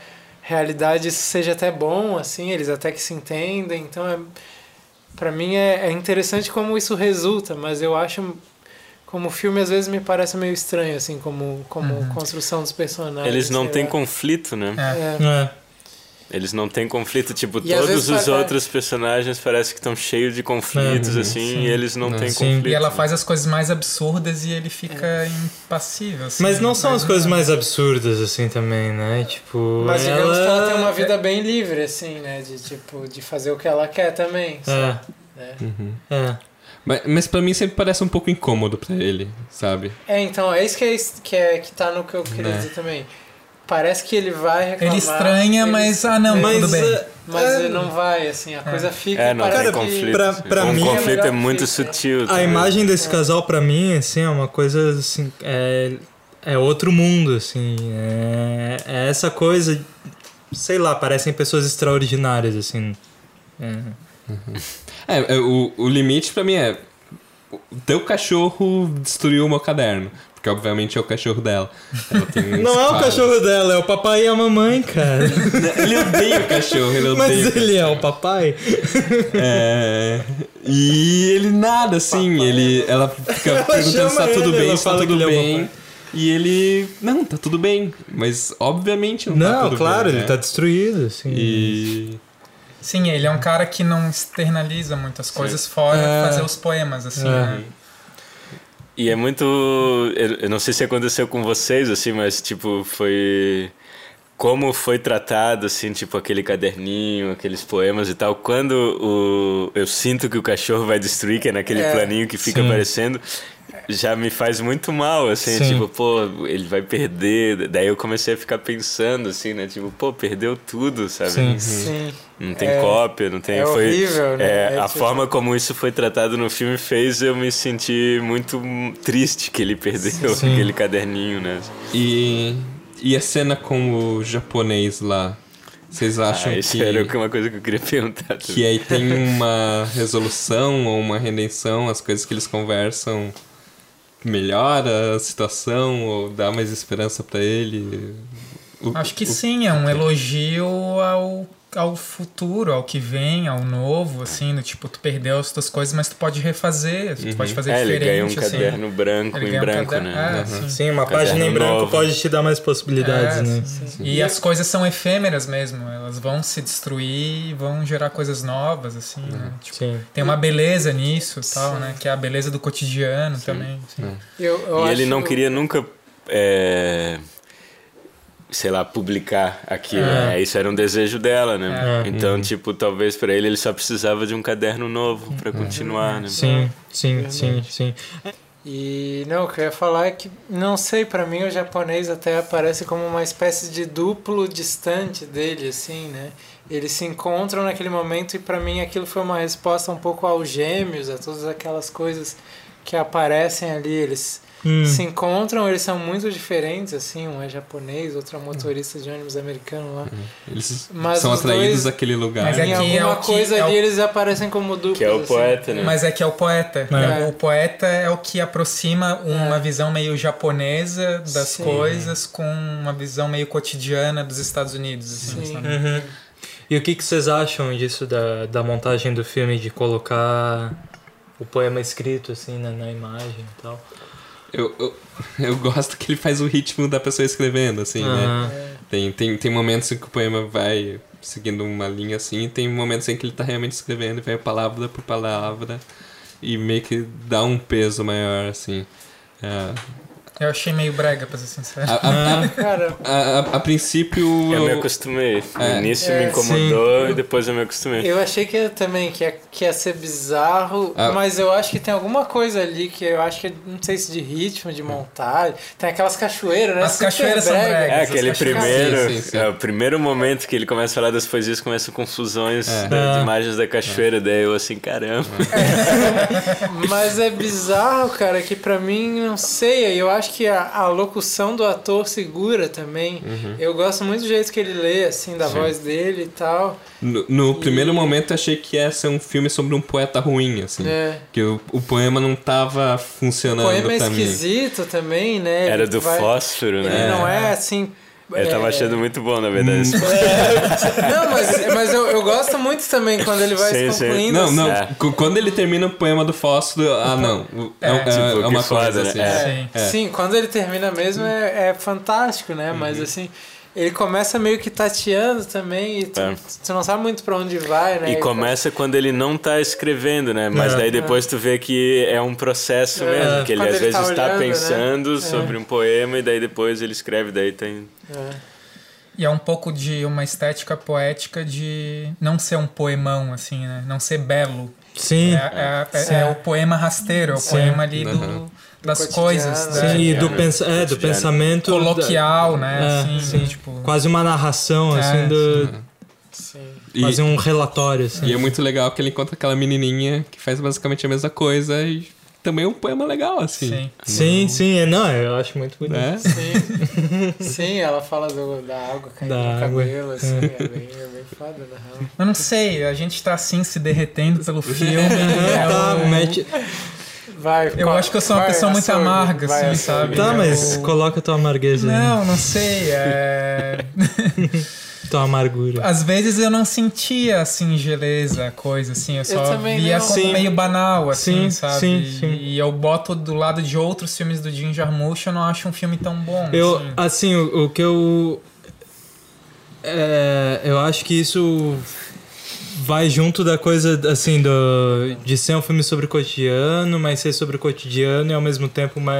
B: realidade isso seja até bom, assim, eles até que se entendem. Então, é, para mim é, é interessante como isso resulta, mas eu acho como o filme às vezes me parece meio estranho, assim, como, como
C: Uhum.
B: construção dos personagens.
E: Eles não têm conflito, né?
C: É.
B: É.
D: É.
E: Eles não têm conflito, tipo,
B: E
E: todos os
B: faz-
E: outros personagens parece que estão cheios de conflitos,
D: Uhum,
E: assim,
C: sim.
E: e eles não
A: Não,
E: têm
D: sim.
E: conflito.
C: E ela faz as coisas mais absurdas e ele fica impassível. assim.
D: Mas não são as coisas mais absurdas, assim, também, né? Tipo.
B: Mas digamos que ela tem uma
D: é-
B: vida bem livre, assim, né? De tipo, de fazer o que ela quer também. sabe?
D: É,
B: né?
A: Uhum.
D: é.
A: Mas, mas pra mim sempre parece um pouco incômodo pra ele, sabe?
B: É, então, é isso que, é, que, é, que tá no que eu queria dizer também. Parece que ele vai reclamar.
C: Ele estranha,
B: ele-
C: mas. Ah, não,
D: Mas,
C: tudo bem.
D: é,
B: Mas
D: é,
B: ele não vai, assim, a coisa fica.
E: É, não tem
B: que-
E: conflito.
D: pra- pra
E: o
D: mim-
E: conflito é
B: melhor
E: muito
B: fica.
E: sutil.
D: A
E: também.
D: imagem desse casal, pra mim, assim, é uma coisa, assim, é, é outro mundo, assim. É, é essa coisa, sei lá, parecem pessoas extraordinárias, assim. É.
A: É, é, o, o limite pra mim é. O teu cachorro destruiu o meu caderno. Porque obviamente é o cachorro dela.
D: Não é o cachorro dela, é o papai e a mamãe, cara.
A: Ele odeia o cachorro, ele odeia.
D: Mas ele é o papai?
A: É. E ele nada, assim, ele. Ela fica
D: Ela
A: perguntando se tá tudo
D: ele,
A: bem, se tá
D: fala
A: tudo
D: ele é
A: bem.
D: papai.
A: E ele. Não, tá tudo bem. Mas obviamente não, tá
D: Não,
A: tudo
D: claro,
A: bem.
D: ele
A: né?
D: tá destruído, assim.
A: E.
C: Sim, ele é um cara que não externaliza muitas coisas fora
D: É.
C: fazer os poemas, assim,
D: É.
C: né?
E: E é muito. Eu, não sei se aconteceu com vocês, assim, mas, tipo, foi. Como foi tratado, assim, tipo, aquele caderninho, aqueles poemas e tal. Quando o, eu sinto que o cachorro vai destruir, que é naquele
B: É.
E: planinho que fica
D: Sim.
E: aparecendo, já me faz muito mal, assim,
D: Sim.
E: tipo, pô, ele vai perder. Daí eu comecei a ficar pensando, assim, né? Tipo, pô, perdeu tudo, sabe?
D: Sim.
B: Sim.
E: Não tem
B: É-
E: cópia, não tem.
B: é
E: foi,
B: horrível, né?
E: é,
B: É
E: a
B: tipo-
E: forma como isso foi tratado no filme fez eu me sentir muito triste que ele perdeu
D: Sim.
E: aquele caderninho, né?
A: E. E a cena com o japonês lá? Vocês acham
E: ah, isso
A: que.
E: era uma coisa que eu queria perguntar. também.
A: Que aí tem uma resolução ou uma redenção, as coisas que eles conversam melhora a situação ou dá mais esperança pra ele? O-
C: Acho que
A: o-
C: sim, é um elogio ao, ao futuro, ao que vem, ao novo, assim, do tipo, tu perdeu as tuas coisas, mas tu pode refazer, tu pode fazer
E: É, ele
C: diferente,
E: ganha um
C: assim.
E: caderno branco
C: Ele
E: em
C: um
E: branco,
C: caderno-
E: né?
C: é, sim.
D: Sim, uma
E: Caderno
D: página em branco
E: novo.
D: pode te dar mais possibilidades,
C: É,
D: né?
C: sim, sim. E as coisas são efêmeras mesmo, elas vão se destruir e vão gerar coisas novas, assim, né? Tipo,
D: Sim.
C: tem uma beleza nisso tal, né? Que é a beleza do cotidiano também. assim.
B: Eu, eu
E: E ele não queria nunca, é, sei lá, publicar aquilo.
C: É.
E: né? Isso era um desejo dela, né?
D: É.
E: Então, tipo, talvez pra ele ele só precisava de um caderno novo pra continuar, né?
D: Sim, sim, sim, sim.
B: E não, o que eu ia falar é que, não sei, pra mim o japonês até aparece como uma espécie de duplo distante dele, assim, né? Eles se encontram naquele momento e pra mim aquilo foi uma resposta um pouco aos gêmeos, a todas aquelas coisas que aparecem ali. Eles
D: Hum.
B: se encontram, eles são muito diferentes, assim, um é japonês, outro é motorista de ônibus americano lá.
A: Eles
B: Mas
A: são
B: os
A: atraídos daquele lugar.
C: Mas é
B: em
C: que
B: alguma
C: o que-
B: coisa
C: é o-
B: ali eles aparecem como duplos.
E: Que é o
B: assim.
E: poeta, né?
C: Mas é que é o poeta.
B: É.
C: O poeta é o que aproxima uma
B: É.
C: visão meio japonesa das
B: Sim.
C: coisas com uma visão meio cotidiana dos Estados Unidos. Assim,
B: Sim.
D: Uhum. E o que, que vocês acham disso, da, da montagem do filme, de colocar o poema escrito, assim, na, na imagem e tal?
A: Eu, eu, eu gosto que ele faz o ritmo da pessoa escrevendo, assim, né?
D: Aham.
A: Tem, tem, tem momentos em que o poema vai seguindo uma linha assim, e tem momentos em que ele tá realmente escrevendo e vai palavra por palavra e meio que dá um peso maior, assim. É,
C: Eu achei meio brega, pra ser sincero.
A: a, a,
B: Cara,
A: a, a, a princípio.
E: Eu me acostumei. No
A: É.
E: início
B: É,
E: me incomodou e depois eu me acostumei.
B: Eu achei que ia também que ia, que ia ser bizarro,
A: Ah.
B: mas eu acho que tem alguma coisa ali que eu acho que não sei se de ritmo, de montagem. Tem aquelas cachoeiras, né?
C: As
B: Super
C: cachoeiras são
B: brega.
C: bregas.
E: É, aquele primeiro,
A: Sim, sim, sim.
E: é, o primeiro momento que ele começa a falar das poesias, começa com fusões
A: É.
E: da- de
D: É.
E: imagens da cachoeira, daí eu assim, caramba.
B: Mas é bizarro, cara, que pra mim, não sei, eu acho acho que a, a locução do ator segura também. Eu gosto muito do jeito que ele lê, assim, da
A: Sim.
B: voz dele e tal.
A: No, no primeiro momento eu achei que ia ser um filme sobre um poeta ruim, assim.
B: É.
A: Que o, o poema não tava
B: O
A: funcionando
B: poema é esquisito também, né?
E: Era
B: Ele
E: do
B: vai-
E: fósforo,
B: Ele
E: né?
B: não é assim.
E: Eu tava
B: é-
E: achando muito bom, na verdade. esse-
B: Não, mas, mas eu, eu gosto muito também quando ele vai
E: Sim,
B: se
E: sim.
B: concluindo.
A: Não,
B: assim.
A: não.
E: É.
A: qu- Quando ele termina o poema do fósforo, ah, não. É,
C: É,
A: é-
E: tipo,
A: é uma
E: que foda,
A: coisa
E: né?
A: assim.
E: É.
C: Sim.
A: É.
B: Sim, quando ele termina mesmo é, é fantástico, né? Mas
E: Uhum.
B: assim, ele começa meio que tateando também e tu,
E: É.
B: tu não sabe muito pra onde vai, né?
E: E começa quando ele não tá escrevendo, né? Mas
C: É.
E: daí depois tu vê que é um processo
B: É.
E: mesmo, que ele
B: Quando
E: às
B: ele
E: vezes
B: tá
E: está
B: olhando, né?
E: pensando
B: É.
E: sobre um poema e daí depois ele escreve, daí tem...
B: É.
C: E é um pouco de uma estética poética de não ser um poemão, assim, né? Não ser belo.
D: Sim.
C: É, é- é- é o poema rasteiro, é o
D: Sim.
C: poema ali do,
A: Uhum.
C: Das coisas.
B: né?
C: da-
D: Sim, e do,
E: É,
D: pensa é, do pensamento.
C: coloquial, né?
D: É,
C: assim,
D: sim.
C: tipo,
D: Quase uma narração,
C: É,
D: assim, do.
B: Sim.
A: E,
D: Quase um relatório, assim.
A: e é muito legal que ele encontra aquela menininha que faz basicamente a mesma coisa e também é um poema legal, assim.
C: sim.
D: Sim, sim, é, não, eu acho muito bonito.
A: Né?
B: Sim. Sim, ela fala do, da água caindo
D: Da
B: no
D: água.
B: cabelo, assim, é bem, é bem foda, na real.
C: Eu não sei, a gente tá assim se derretendo pelo filme.
D: Tá,
C: eu,
D: mete...
B: Vai,
C: eu acho que eu sou uma
B: vai,
C: pessoa muito
B: açougue,
C: amarga,
B: vai,
C: assim, sabe?
D: Tá,
C: Eu-
D: mas coloca tua amargueza aí.
C: Não, não sei. É...
D: Tua amargura.
C: Às vezes eu não sentia a singeleza, a coisa, assim. Eu só
B: também
C: via
B: não.
C: como
D: Sim.
C: meio banal, assim,
D: Sim,
C: sabe?
D: sim, sim.
C: E eu boto do lado de outros filmes do Jim Jarmusch, eu não acho um filme tão bom.
D: Eu,
C: assim.
D: assim, o, o que eu. É, eu acho que isso vai junto da coisa, assim, do, de ser um filme sobre o cotidiano, mas ser sobre o cotidiano e ao mesmo tempo uma,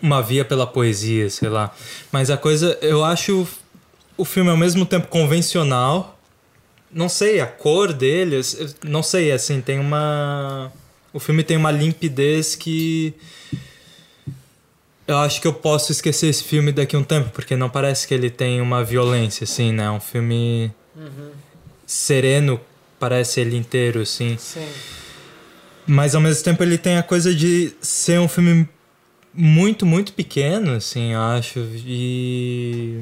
D: uma via pela poesia, sei lá. Mas a coisa, eu acho o filme ao mesmo tempo convencional. Não sei, a cor dele, não sei, assim, tem uma. O filme tem uma limpidez que. Eu acho que eu posso esquecer esse filme daqui a um tempo, porque não parece que ele tem uma violência, assim, né? Um filme sereno, parece ele inteiro, assim.
B: Sim.
D: Mas ao mesmo tempo ele tem a coisa de ser um filme muito, muito pequeno, assim, eu acho. E.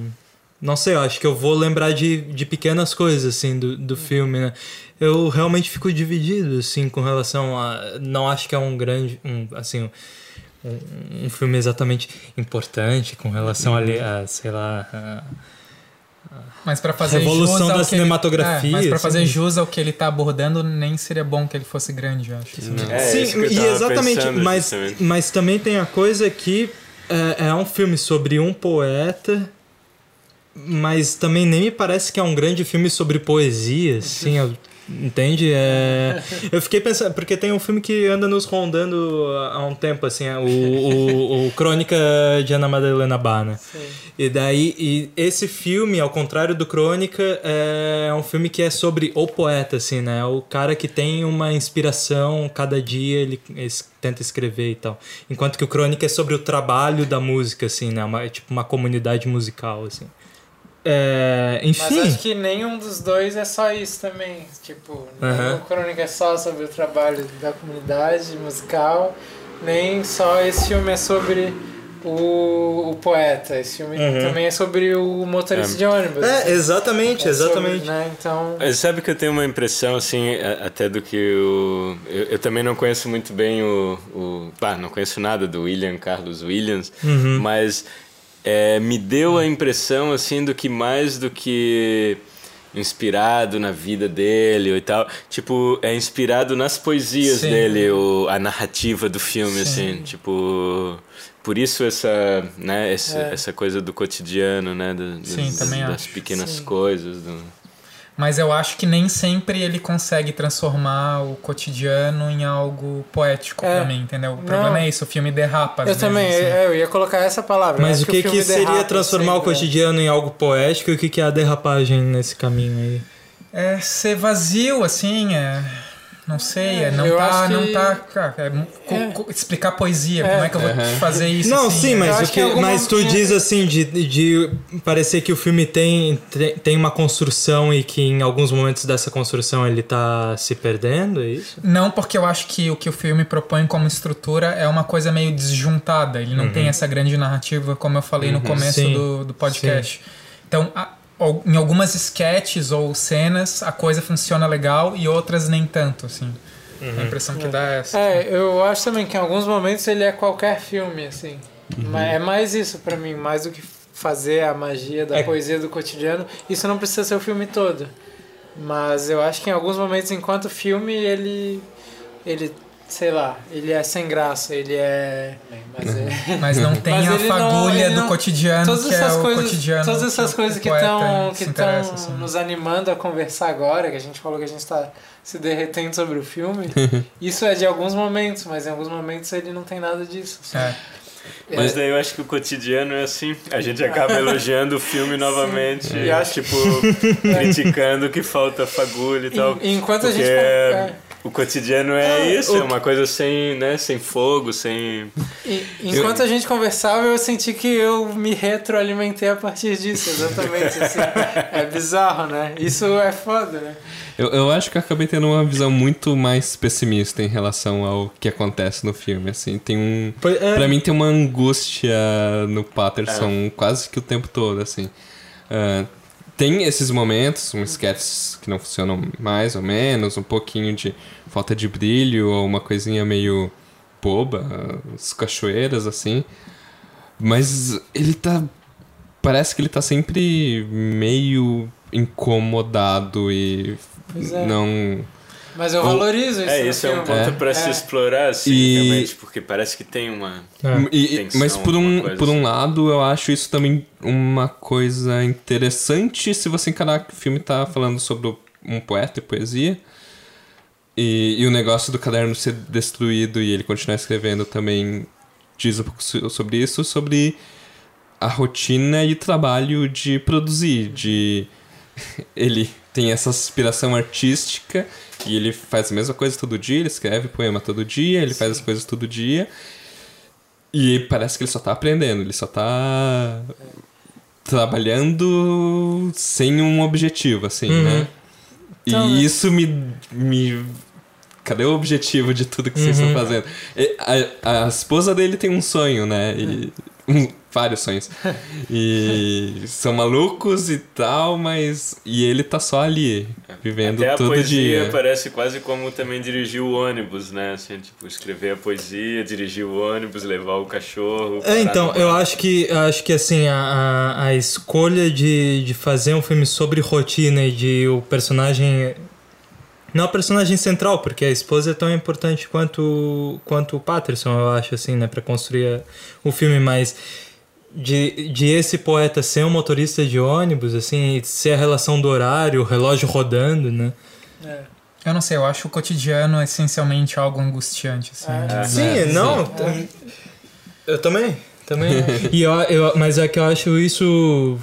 D: Não sei, eu acho que eu vou lembrar de, de pequenas coisas, assim, do, do filme, né? Eu realmente fico dividido, assim, com relação a. Não acho que é um grande. Um, assim. Um, um filme exatamente importante com relação ali a, sei lá. a-
C: Mas pra fazer
D: Revolução
C: jus ao
D: da
C: que ele-
D: cinematografia,
C: é, mas pra
D: assim.
C: fazer jus ao que ele tá abordando, nem seria bom que ele fosse grande, eu acho. assim.
E: É,
D: Sim,
E: eu
D: e exatamente,
E: pensando,
D: mas,
E: justamente.
D: mas também tem a coisa que é, é um filme sobre um poeta, mas também nem me parece que é um grande filme sobre poesia, assim, eu- entende? É, eu fiquei pensando, porque tem um filme que anda nos rondando há um tempo, assim, é o, o, o Crônica de Ana Madalena Bana.
B: Sim.
D: E daí, e esse filme, ao contrário do Crônica, é um filme que é sobre o poeta, assim, né? O cara que tem uma inspiração, cada dia ele tenta escrever e tal. Enquanto que o Crônica é sobre o trabalho da música, assim, né? Uma, é tipo uma comunidade musical, assim. É,
B: Mas
D: enfim,
B: acho que nenhum dos dois é só isso também. Tipo, nem
D: Aham.
B: o Crônica é só sobre o trabalho da comunidade musical, nem só esse filme é sobre o, o poeta. Esse filme
D: Uhum.
B: também é sobre o motorista
E: É.
B: de ônibus.
D: é, exatamente,
B: É sobre,
D: exatamente.
B: né? Então,
E: Mas Sabe que eu tenho uma impressão, assim, até do que o... Eu, eu também não conheço muito bem o... o pá, não conheço nada do William Carlos Williams,
D: Uhum.
E: mas é, me deu a impressão, assim, do que mais do que inspirado na vida dele e tal, tipo, é inspirado nas poesias
C: Sim.
E: dele, o, a narrativa do filme,
C: Sim.
E: assim, tipo... Por isso essa, né, essa,
B: É.
E: essa coisa do cotidiano, né, da-
C: Sim,
E: das, das pequenas coisas, do...
C: Mas eu acho que nem sempre ele consegue transformar o cotidiano em algo poético
B: É.
C: pra mim, entendeu? O
B: Não.
C: problema é isso, o filme derrapa. às
B: eu
C: vezes,
B: também,
C: assim.
B: é, eu ia colocar essa palavra.
D: Mas
B: acho
D: o que, que,
B: filme
D: seria
B: derrapa
D: transformar o
B: é.
D: cotidiano em algo poético e o que, que é a derrapagem nesse caminho aí?
C: É ser vazio, assim, é... Não sei, é, não
B: Eu
C: tá. Não
B: que-
C: tá cara, é
B: É.
C: explicar poesia,
B: É.
C: como é que eu vou
A: Uhum.
C: fazer isso?
D: Não,
C: assim,
D: sim,
C: né?
D: mas, que,
B: alguma-
D: mas tu diz assim, de, de parecer que o filme tem, tem- uma construção e que em alguns momentos dessa construção ele tá se perdendo, é isso?
C: Não, porque eu acho que o que o filme propõe como estrutura é uma coisa meio desjuntada. Ele não tem essa grande narrativa, como eu falei no começo
D: Sim.
C: do, do podcast. Então, a- em algumas sketches ou cenas, a coisa funciona legal e outras nem tanto, assim. A impressão que dá é essa.
B: É, eu acho também que em alguns momentos ele é qualquer filme, assim. Mas é mais isso pra mim, mais do que fazer a magia da
D: É-
B: poesia do cotidiano. Isso não precisa ser o filme todo. Mas eu acho que em alguns momentos, enquanto filme, ele. Ele. Sei lá, ele é sem graça, ele é. Mas é.
C: Mas não tem
B: Mas
C: a
B: não-
C: fagulha
B: ele
C: do
B: não-
C: cotidiano
B: todas
C: que é
B: essas coisas,
C: cotidiano.
B: todas essas
C: o
B: coisas que estão que estão
C: assim.
B: nos animando a conversar agora, que a gente falou que a gente está se derretendo sobre o filme. isso é de alguns momentos, mas em alguns momentos ele não tem nada disso. assim.
C: É.
E: Mas daí eu acho que o cotidiano é assim. A gente acaba elogiando o filme novamente.
B: E
E: E
B: acho-
E: tipo, criticando que falta fagulha e tal.
B: En- enquanto a gente é,
E: o cotidiano é
B: Ah,
E: isso,
B: o
E: é uma coisa sem, né, sem fogo, sem.
B: E- enquanto a gente conversava, eu senti que eu me retroalimentei a partir disso, exatamente. assim. É bizarro, né? Isso é foda, né?
A: Eu, eu acho que eu acabei tendo uma visão muito mais pessimista em relação ao que acontece no filme, assim. Tem um...
D: É.
A: Pra mim tem uma angústia no Patterson quase que o tempo todo, assim. Ah, tem esses momentos, uns sketches que não funcionam mais ou menos, um pouquinho de falta de brilho ou uma coisinha meio boba, as cachoeiras, assim. Mas ele tá... Parece que ele tá sempre meio incomodado e
B: é.
A: não...
B: Mas eu valorizo isso.
E: É, isso é um
B: filme.
E: ponto
A: É.
E: pra se
B: É.
E: explorar, assim,
A: E-
E: realmente, porque parece que tem uma.
D: É.
A: E-
E: Tensão,
A: mas por um, por um
E: assim.
A: lado, eu acho isso também uma coisa interessante se você encarar que o filme tá falando sobre um poeta e poesia. E, e o negócio do caderno ser destruído e ele continuar escrevendo também diz um pouco so- sobre isso, sobre a rotina e o trabalho de produzir, de ele tem essa aspiração artística e ele faz a mesma coisa todo dia, ele escreve poema todo dia, ele faz as coisas todo dia. E parece que ele só tá aprendendo, ele só tá trabalhando sem um objetivo, assim,
D: Uhum.
A: né?
B: Então,
A: e
B: né?
A: isso me, me. Cadê o objetivo de tudo que vocês
D: Uhum.
A: estão fazendo? E a, a esposa dele tem um sonho, né? E, um- vários sonhos. E são malucos e tal, mas. E ele tá só ali, vivendo
E: Até a
A: todo
E: poesia
A: dia.
E: parece quase como também dirigir o ônibus, né? Assim, tipo, escrever a poesia, dirigir o ônibus, levar o cachorro.
D: É, então, eu acho que, eu acho que assim, a, a, a escolha de, de fazer um filme sobre rotina e de o personagem. Não o personagem central, porque a esposa é tão importante quanto, quanto o Patterson, eu acho, assim, né, pra construir a- o filme, mas de, de esse poeta ser um motorista de ônibus, assim, ser a relação do horário, o relógio rodando, né?
B: É.
C: Eu não sei, eu acho o cotidiano essencialmente algo angustiante, assim.
B: É.
C: né?
D: Sim, não. Eu também. Também. e eu, eu, mas é que eu acho isso.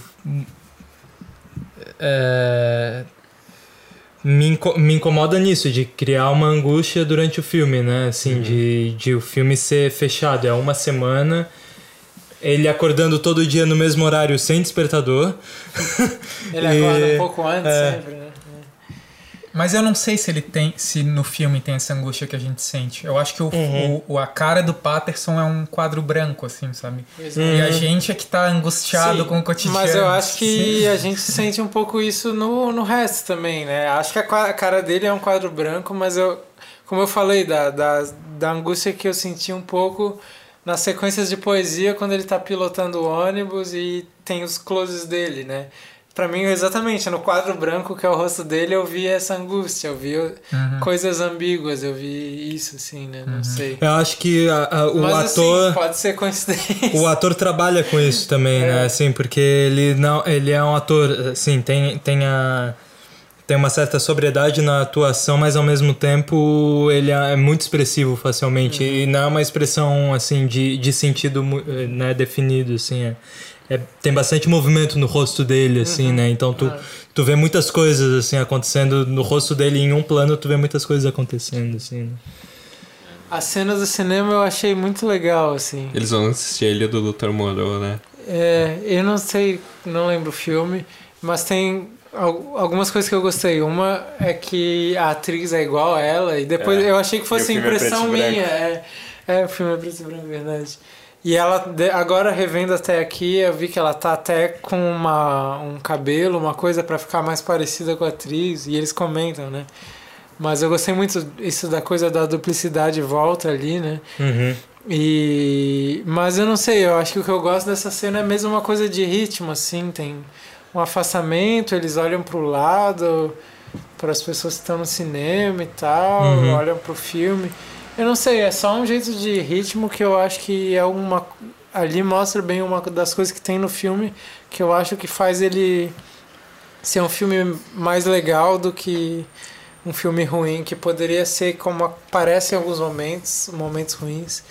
D: é, me, inco- me incomoda nisso, de criar uma angústia durante o filme, né? Assim, de, de o filme ser fechado. É uma semana. Ele acordando todo dia no mesmo horário sem despertador.
B: Ele acorda
D: E-
B: um pouco antes
D: é.
B: sempre, né?
C: Mas eu não sei se ele tem, se no filme tem essa angústia que a gente sente. Eu acho que o,
D: Uhum.
C: o- a cara do Patterson é um quadro branco, assim, sabe?
B: Pois
C: E a gente é que tá angustiado
B: Sim,
C: com o cotidiano.
B: Mas eu acho
C: Sim.
B: que a gente sente um pouco isso no, no resto também, né? Acho que a, a cara dele é um quadro branco, mas eu, como eu falei, da, da, da angústia que eu senti um pouco nas sequências de poesia quando ele tá pilotando o ônibus e tem os closes dele, né? Pra mim, exatamente, no quadro branco que é o rosto dele, eu vi essa angústia, eu vi
C: Uhum.
B: coisas ambíguas, eu vi isso, assim, né? Não sei.
D: Eu acho que a- a- o
B: Mas
D: ator.
B: assim, pode ser coincidência.
D: O ator trabalha com isso também, né? Assim, porque ele não, ele é um ator, assim, tem, tem a tem uma certa sobriedade na atuação, mas ao mesmo tempo ele é muito expressivo facilmente. E não é uma expressão assim de, de sentido eh, né, definido, assim. É, é- tem bastante movimento no rosto dele, assim, né? Então tu, tu vê muitas coisas assim acontecendo no rosto dele em um plano, tu vê muitas coisas acontecendo, assim. Né?
B: As cenas do cinema eu achei muito legal, assim.
A: Eles vão assistir a Ilha do Dr. Moreau, né?
B: É, eu não sei, não lembro o filme, mas tem algumas coisas que eu gostei. Uma é que a atriz é igual a ela, e depois
E: É.
B: eu achei que fosse
E: é
B: impressão
E: e
B: minha. É, é, o filme é preto e branco, verdade. E ela, agora revendo até aqui, eu vi que ela tá até com uma, um cabelo, uma coisa pra ficar mais parecida com a atriz, e eles comentam, né? Mas eu gostei muito isso da coisa da duplicidade volta ali, né?
D: Uhum.
B: E mas eu não sei, eu acho que o que eu gosto dessa cena é mesmo uma coisa de ritmo assim, tem um afastamento, eles olham pro lado, para as pessoas que estão no cinema e tal,
D: Uhum.
B: olham pro filme. Eu não sei, é só um jeito de ritmo que eu acho que é uma ali mostra bem uma das coisas que tem no filme que eu acho que faz ele ser um filme mais legal do que um filme ruim, que poderia ser como parece em alguns momentos, momentos ruins.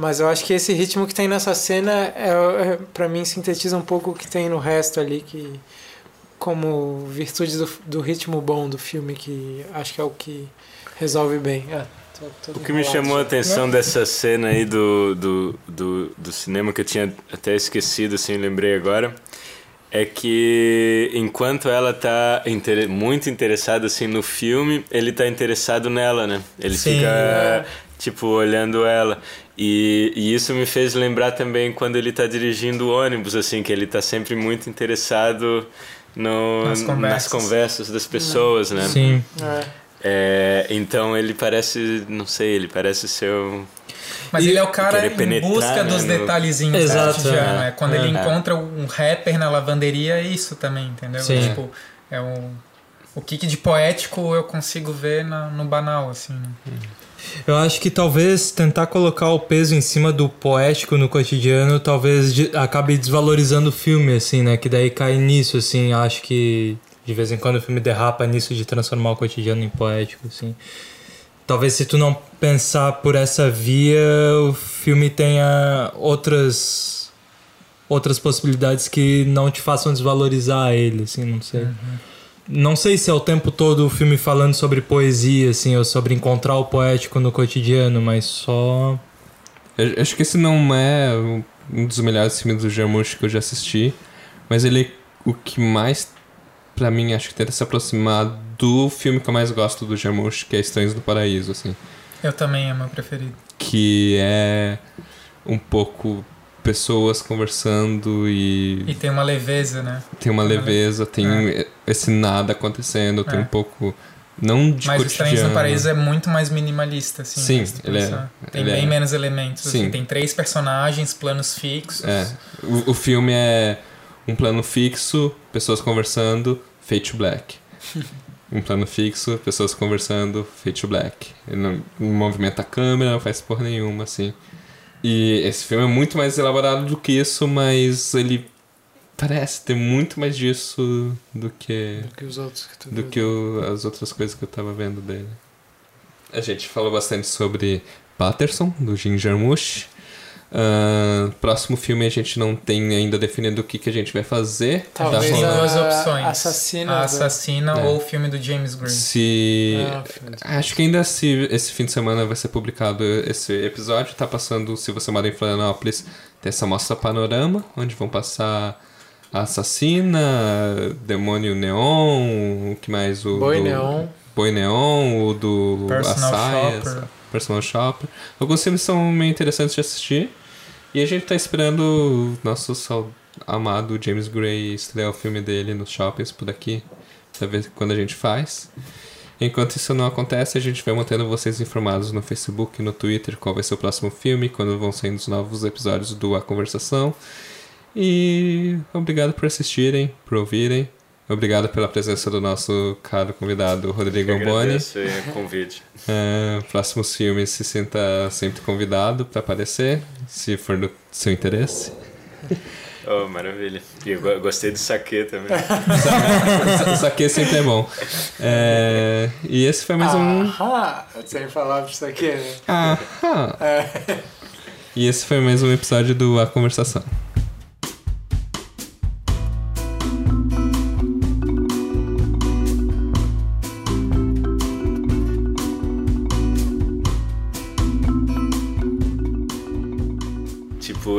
B: Mas eu acho que esse ritmo que tem nessa cena, é, é, para mim, sintetiza um pouco o que tem no resto ali, que como virtude do, do ritmo bom do filme, que acho que é o que resolve bem. Ah, tô- tô
E: O que me chamou a atenção dessa cena aí do, do, do, do cinema que eu tinha até esquecido, assim, lembrei agora, é que enquanto ela tá inter- muito interessada assim no filme, ele tá interessado nela, né? Ele
D: Sim.
E: fica tipo olhando ela. E, e isso me fez lembrar também quando ele tá dirigindo o ônibus, assim, que ele tá sempre muito interessado no,
C: Nas conversas.
E: nas conversas das pessoas, né?
D: Sim.
B: É.
E: É, então ele parece, não sei, ele parece ser um.
C: Mas
D: E
C: ele é o cara em
E: penetrar,
C: busca
E: né,
C: dos
E: no-
C: detalhezinhos
D: Exato,
C: do cotidiano.
E: é.
C: É. Quando ele
E: É.
C: encontra um rapper na lavanderia, é isso também, entendeu?
D: Sim.
C: Tipo, é o, o que que de poético eu consigo ver na- no banal, assim, né?
D: Eu acho que talvez tentar colocar o peso em cima do poético no cotidiano talvez de- acabe desvalorizando o filme, assim, né? Que daí cai nisso, assim. Acho que de vez em quando o filme derrapa nisso de transformar o cotidiano em poético, assim. Talvez se tu não pensar por essa via, o filme tenha outras outras possibilidades que não te façam desvalorizar ele, assim, não sei. Não sei se é o tempo todo o filme falando sobre poesia, assim, ou sobre encontrar o poético no cotidiano, mas só.
A: Eu acho que esse não é um dos melhores filmes do Jarmusch que eu já assisti, mas ele o que mais pra mim acho que tenta se aproximar do filme que eu mais gosto do Jarmusch, que é Estranhos do Paraíso, assim,
C: Eu também é meu preferido.
A: que é um pouco pessoas conversando e
C: E tem uma leveza, né?
A: tem uma
C: Tem
A: leveza, tem esse nada acontecendo, tem
C: É.
A: um pouco não de
C: Mas o
A: cotidiano.
C: Estranhos no Paraíso é muito mais minimalista, assim.
A: Sim,
C: né,
A: ele é-.
C: Tem
A: ele
C: bem
A: é-
C: menos elementos.
A: Sim.
C: Assim, tem três personagens, planos fixos.
A: É, o, o filme é um plano fixo, pessoas conversando, fade to black. um plano fixo, pessoas conversando, fade to black. Ele não, não movimenta a câmera, não faz porra nenhuma, assim. E esse filme é muito mais elaborado do que isso, mas ele parece ter muito mais disso do que
B: Do que os outros que
A: do que o- as outras coisas que eu tava vendo dele. A gente falou bastante sobre Patterson, do Jim Jarmusch. Ahn, próximo filme a gente não tem ainda definido o que, que a gente vai fazer.
B: Talvez
A: Tá
C: duas opções.
B: Assassina.
C: A
B: do-
C: Assassina
A: É.
C: ou o filme do James Gray.
A: Se.
B: Ah, do-
A: Acho que ainda se esse fim de semana vai ser publicado esse episódio. Tá passando, se você mora em Florianópolis, tem essa mostra panorama, onde vão passar a Assassina, Demônio Neon, o que mais? O
B: Boi
A: do-
B: Neon.
A: Boi Neon, o do
C: Personal
A: Assaias,
C: Shopper.
A: Personal Shopper. Alguns filmes são meio interessantes de assistir. E a gente tá esperando o nosso amado James Gray estrear o filme dele nos shoppings por aqui. Pra ver quando a gente faz. Enquanto isso não acontece, a gente vai mantendo vocês informados no Facebook e no Twitter qual vai ser o próximo filme, quando vão saindo os novos episódios do A Conversação. E obrigado por assistirem, por ouvirem. Obrigado pela presença do nosso caro convidado Rodrigo
E: Eu
A: Boni.
E: agradeço aí o convite.
A: É, próximos filmes se sinta sempre convidado para aparecer, se for do seu interesse.
E: Oh, maravilha. E eu go- gostei do saque também.
A: Isso aqui sempre é bom. É, e esse foi mais um.
B: Ahá! Sem falar pra isso aqui, né?
A: Aham.
B: É.
A: E esse foi mais um episódio do A Conversação.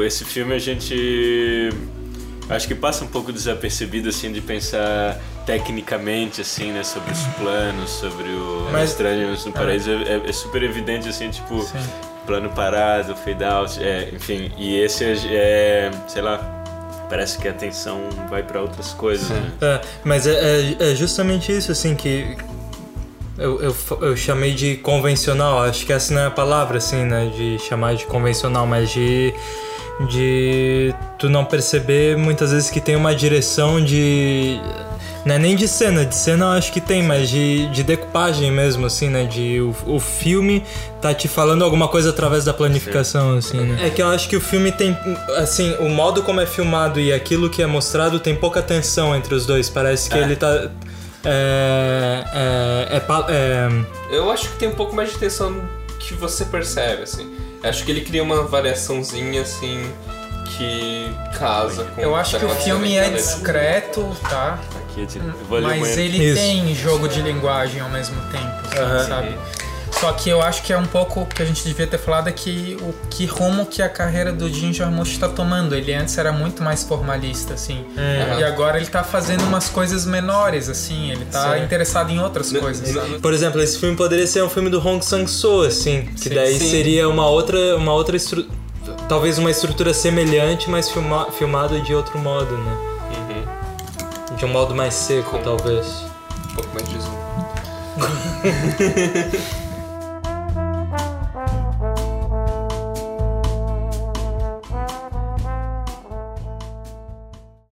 E: Esse filme a gente acho que passa um pouco desapercebido assim de pensar tecnicamente assim, né, sobre os planos, sobre o
D: Mas-
E: Estranhos no Paraíso, é, é super evidente assim, tipo,
C: Sim.
E: plano parado, fade out, é, enfim, e esse é, é, sei lá, parece que a atenção vai pra outras coisas, né?
D: É, mas é, é- é justamente isso, assim, que eu, eu, eu chamei de convencional. Acho que essa não é a palavra, assim, né? De chamar de convencional, mas de. De tu não perceber muitas vezes que tem uma direção de. Não é nem de cena, de cena eu acho que tem, mas de, de decupagem mesmo, assim, né? De o, o filme tá te falando alguma coisa através da planificação, assim, né? É que eu acho que o filme tem, assim, o modo como é filmado e aquilo que é mostrado tem pouca tensão entre os dois. Parece que ele tá. É. É. É. é
A: Eu acho que tem um pouco mais de tensão que você percebe, assim. Acho que ele cria uma variaçãozinha, assim, que casa com
C: Eu acho que o filme é discreto, tá?
E: Aqui, tipo, eu vou ali
C: Mas ele
D: Isso.
C: tem jogo de linguagem ao mesmo tempo, assim,
D: Aham.
C: sabe? Só que eu acho que é um pouco o que a gente devia ter falado é que o que rumo que a carreira do Jim Jarmusch está tomando. Ele antes era muito mais formalista, assim.
A: Uhum.
C: E agora ele tá fazendo umas coisas menores, assim. Ele tá
A: Sim.
C: interessado em outras coisas, sabe?
D: Por exemplo, esse filme poderia ser um filme do Hong Sang-soo, assim, que
C: Sim.
D: daí
A: Sim.
D: seria uma outra, uma outra estru... talvez uma estrutura semelhante, mas filma... filmada de outro modo, né?
A: Uhum.
D: De um modo mais seco,
A: Com-
D: talvez.
A: Um pouco mais de zoom.